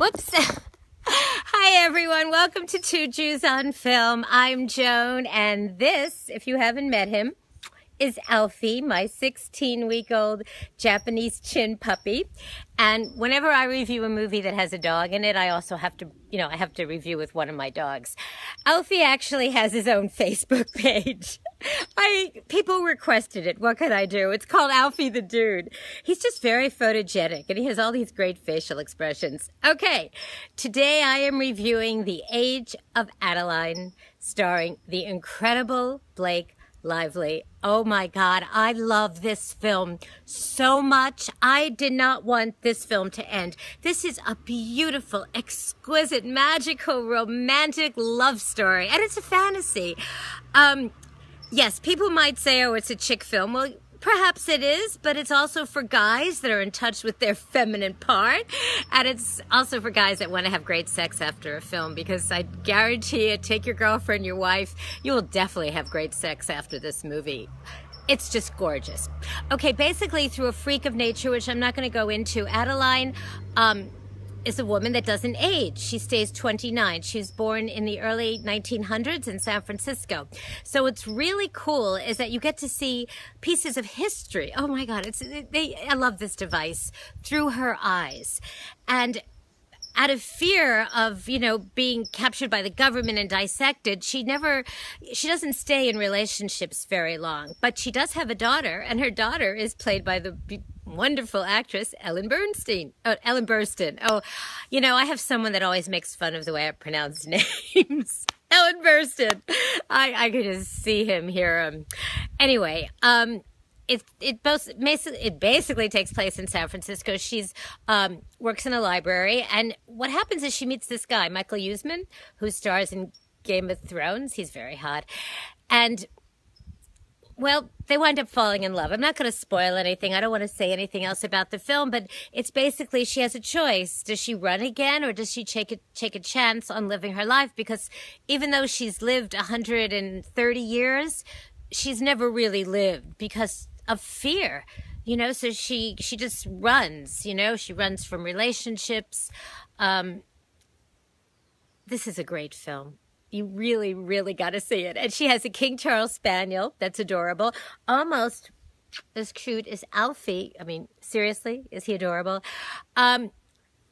Whoops. Hi, everyone. Welcome to Two Jews on Film. I'm Joan, and this, if you haven't met him, is Alfie, my 16 week old Japanese chin puppy. And whenever I review a movie that has a dog in it, I also have to, you know, I have to review with one of my dogs. Alfie actually has his own Facebook page. I people requested it. What can I do? It's called Alfie the Dude. He's just very photogenic and he has all these great facial expressions. Okay. Today I am reviewing The Age of Adaline starring the incredible Blake Lively. Oh my God, I love this film so much. I did not want this film to end. This is a beautiful, exquisite, magical, romantic love story, and it's a fantasy. Um, yes, people might say, oh, it's a chick film. Well, Perhaps it is, but it's also for guys that are in touch with their feminine part. And it's also for guys that want to have great sex after a film because I guarantee you, take your girlfriend, your wife, you will definitely have great sex after this movie. It's just gorgeous. Okay, basically, through a freak of nature, which I'm not going to go into, Adaline. um, is a woman that doesn't age. She stays 29. She was born in the early 1900s in San Francisco. So what's really cool is that you get to see pieces of history. Oh my God, it's they. I love this device through her eyes, and out of fear of you know being captured by the government and dissected she never she doesn't stay in relationships very long but she does have a daughter and her daughter is played by the wonderful actress Ellen Bernstein. Oh, Ellen Burstyn. Oh, you know, I have someone that always makes fun of the way I pronounce names. Ellen Burstyn. I I could just see him hear Um, anyway, um, it it both it basically takes place in San Francisco. She's um, works in a library, and what happens is she meets this guy, Michael Huisman, who stars in Game of Thrones. He's very hot, and well, they wind up falling in love. I'm not going to spoil anything. I don't want to say anything else about the film, but it's basically she has a choice. Does she run again or does she take a, take a chance on living her life? Because even though she's lived 130 years, she's never really lived because of fear. You know, so she she just runs, you know, she runs from relationships. Um, this is a great film. You really, really got to see it. And she has a King Charles Spaniel that's adorable, almost as cute as Alfie. I mean, seriously, is he adorable? Um,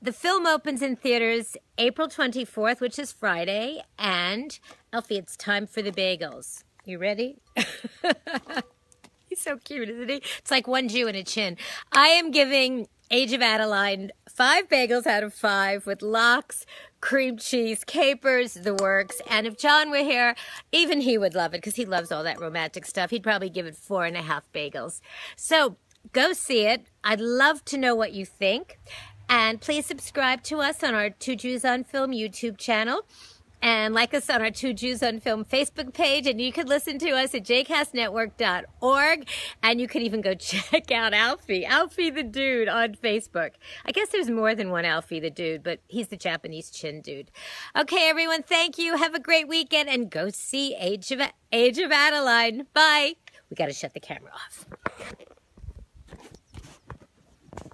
the film opens in theaters April 24th, which is Friday. And Alfie, it's time for the bagels. You ready? He's so cute, isn't he? It's like one Jew and a chin. I am giving Age of Adaline five bagels out of five with lox, cream cheese, capers, the works. And if John were here, even he would love it because he loves all that romantic stuff. He'd probably give it four and a half bagels. So go see it. I'd love to know what you think. And please subscribe to us on our Two Jews on Film YouTube channel and like us on our Two Jews on Film Facebook page. And you can listen to us at jcastnetwork.org. And you can even go check out Alfie, Alfie the Dude on Facebook. I guess there's more than one Alfie the Dude, but he's the Japanese chin dude. Okay, everyone, thank you. Have a great weekend and go see Age of, Age of Adaline. Bye. We got to shut the camera off.